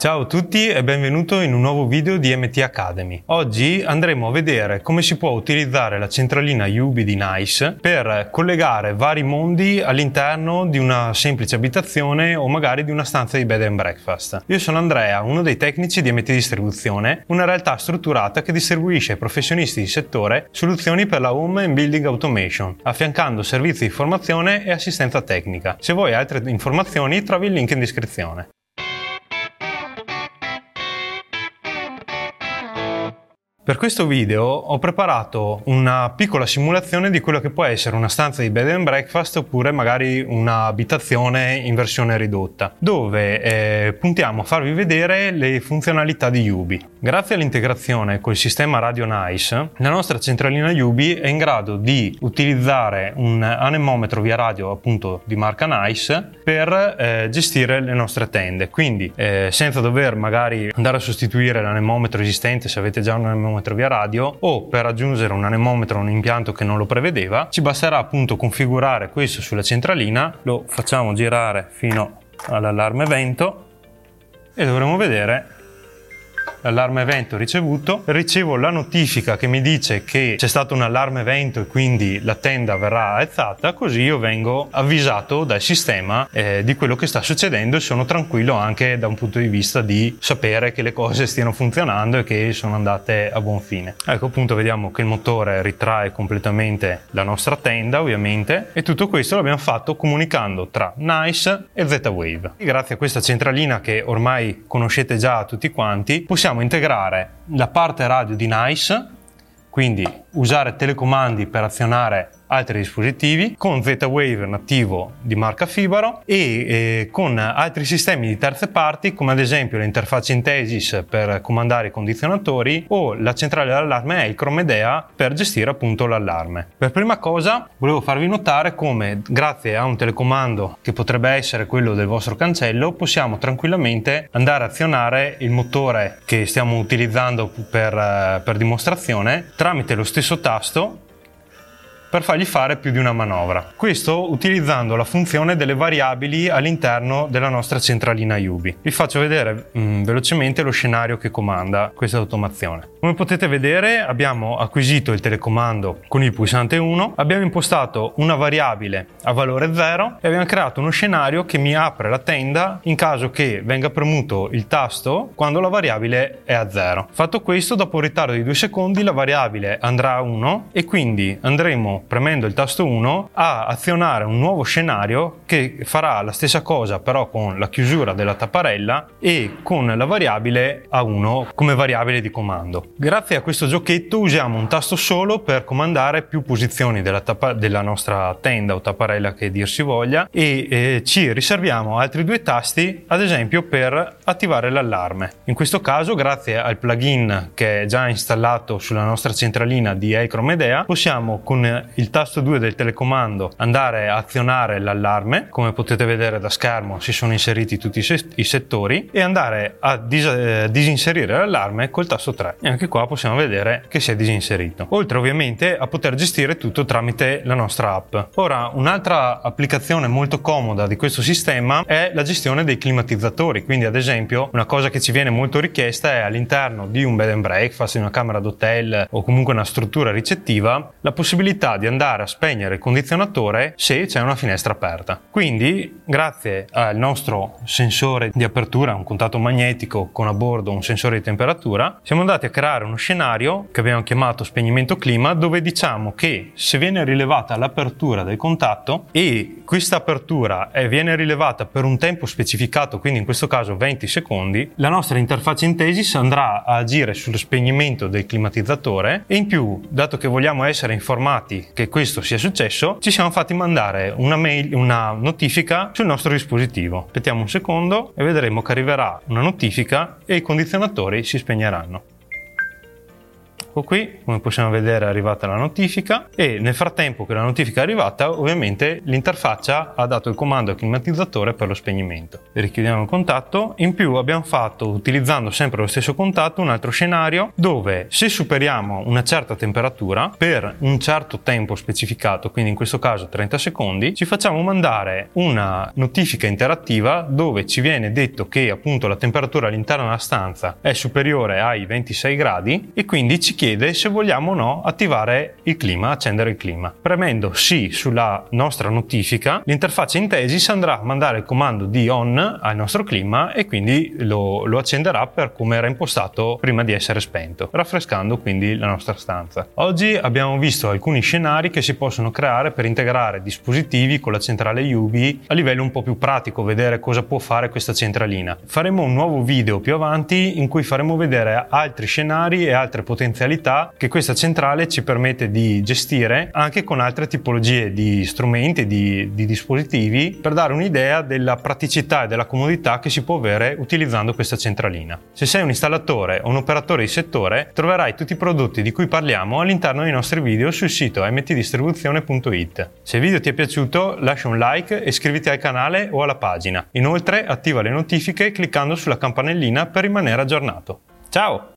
Ciao a tutti e benvenuto in un nuovo video di MT Academy. Oggi andremo a vedere come si può utilizzare la centralina Yubi di NICE per collegare vari mondi all'interno di una semplice abitazione o magari di una stanza di bed and breakfast. Io sono Andrea, uno dei tecnici di MT Distribuzione, una realtà strutturata che distribuisce ai professionisti di settore soluzioni per la home and building automation, affiancando servizi di formazione e assistenza tecnica. Se vuoi altre informazioni trovi il link in descrizione. Per questo video ho preparato una piccola simulazione di quello che può essere una stanza di bed and breakfast oppure magari un'abitazione in versione ridotta, dove eh, puntiamo a farvi vedere le funzionalità di Yubi. Grazie all'integrazione col sistema Radio Nice, la nostra centralina Yubi è in grado di utilizzare un anemometro via radio appunto di marca Nice per eh, gestire le nostre tende, quindi eh, senza dover magari andare a sostituire l'anemometro esistente se avete già un anemometro anemometro via radio o per aggiungere un anemometro a un impianto che non lo prevedeva, ci basterà appunto configurare questo sulla centralina, lo facciamo girare fino all'allarme vento e dovremo vedere l'allarme evento ricevuto, ricevo la notifica che mi dice che c'è stato un allarme evento e quindi la tenda verrà alzata, così io vengo avvisato dal sistema eh, di quello che sta succedendo e sono tranquillo anche da un punto di vista di sapere che le cose stiano funzionando e che sono andate a buon fine. Ecco appunto vediamo che il motore ritrae completamente la nostra tenda ovviamente e tutto questo l'abbiamo fatto comunicando tra NICE e Z-Wave. Grazie a questa centralina che ormai conoscete già tutti quanti possiamo possiamo integrare la parte radio di NICE, quindi usare telecomandi per azionare altri dispositivi con Z-Wave nativo di marca Fibaro e eh, con altri sistemi di terze parti come ad esempio l'interfaccia Intesis per comandare i condizionatori o la centrale d'allarme Elcro Medea per gestire appunto l'allarme. Per prima cosa volevo farvi notare come grazie a un telecomando che potrebbe essere quello del vostro cancello possiamo tranquillamente andare a azionare il motore che stiamo utilizzando per, per dimostrazione tramite lo stesso tasto per fargli fare più di una manovra. Questo utilizzando la funzione delle variabili all'interno della nostra centralina Yubi. Vi faccio vedere mm, velocemente lo scenario che comanda questa automazione. Come potete vedere abbiamo acquisito il telecomando con il pulsante 1, abbiamo impostato una variabile a valore 0 e abbiamo creato uno scenario che mi apre la tenda in caso che venga premuto il tasto quando la variabile è a 0. Fatto questo, dopo un ritardo di 2 secondi la variabile andrà a 1 e quindi andremo premendo il tasto 1 a azionare un nuovo scenario che farà la stessa cosa però con la chiusura della tapparella e con la variabile A1 come variabile di comando. Grazie a questo giochetto usiamo un tasto solo per comandare più posizioni della, tappa- della nostra tenda o tapparella che dir si voglia e eh, ci riserviamo altri due tasti ad esempio per attivare l'allarme. In questo caso grazie al plugin che è già installato sulla nostra centralina di Achromedea possiamo con il tasto 2 del telecomando andare a azionare l'allarme, come potete vedere da schermo si sono inseriti tutti i, i settori e andare a dis- eh, disinserire l'allarme col tasto 3 e anche qua possiamo vedere che si è disinserito. Oltre ovviamente a poter gestire tutto tramite la nostra app. Ora un'altra applicazione molto comoda di questo sistema è la gestione dei climatizzatori, quindi ad esempio una cosa che ci viene molto richiesta è all'interno di un bed and breakfast, in una camera d'hotel o comunque una struttura ricettiva la possibilità di andare a spegnere il condizionatore se c'è una finestra aperta. Quindi, grazie al nostro sensore di apertura, un contatto magnetico con a bordo un sensore di temperatura, siamo andati a creare uno scenario che abbiamo chiamato spegnimento clima, dove diciamo che se viene rilevata l'apertura del contatto e questa apertura viene rilevata per un tempo specificato, quindi in questo caso 20 secondi, la nostra interfaccia Intesis andrà a agire sullo spegnimento del climatizzatore e in più, dato che vogliamo essere informati che questo sia successo, ci siamo fatti mandare una, mail, una notifica sul nostro dispositivo. Aspettiamo un secondo e vedremo che arriverà una notifica e i condizionatori si spegneranno. Ecco qui, come possiamo vedere è arrivata la notifica e nel frattempo che la notifica è arrivata ovviamente l'interfaccia ha dato il comando al climatizzatore per lo spegnimento. Richiudiamo il contatto, in più abbiamo fatto utilizzando sempre lo stesso contatto un altro scenario dove se superiamo una certa temperatura per un certo tempo specificato, quindi in questo caso 30 secondi, ci facciamo mandare una notifica interattiva dove ci viene detto che appunto la temperatura all'interno della stanza è superiore ai 26 gradi e quindi ci chiede se vogliamo o no attivare il clima, accendere il clima. Premendo sì sulla nostra notifica, l'interfaccia Intesis andrà a mandare il comando di on al nostro clima e quindi lo, lo accenderà per come era impostato prima di essere spento, raffrescando quindi la nostra stanza. Oggi abbiamo visto alcuni scenari che si possono creare per integrare dispositivi con la centrale UV a livello un po' più pratico, vedere cosa può fare questa centralina. Faremo un nuovo video più avanti in cui faremo vedere altri scenari e altre potenzialità funzionalità che questa centrale ci permette di gestire anche con altre tipologie di strumenti, di, di dispositivi, per dare un'idea della praticità e della comodità che si può avere utilizzando questa centralina. Se sei un installatore o un operatore di settore, troverai tutti i prodotti di cui parliamo all'interno dei nostri video sul sito mtdistribuzione.it. Se il video ti è piaciuto, lascia un like e iscriviti al canale o alla pagina. Inoltre, attiva le notifiche cliccando sulla campanellina per rimanere aggiornato. Ciao!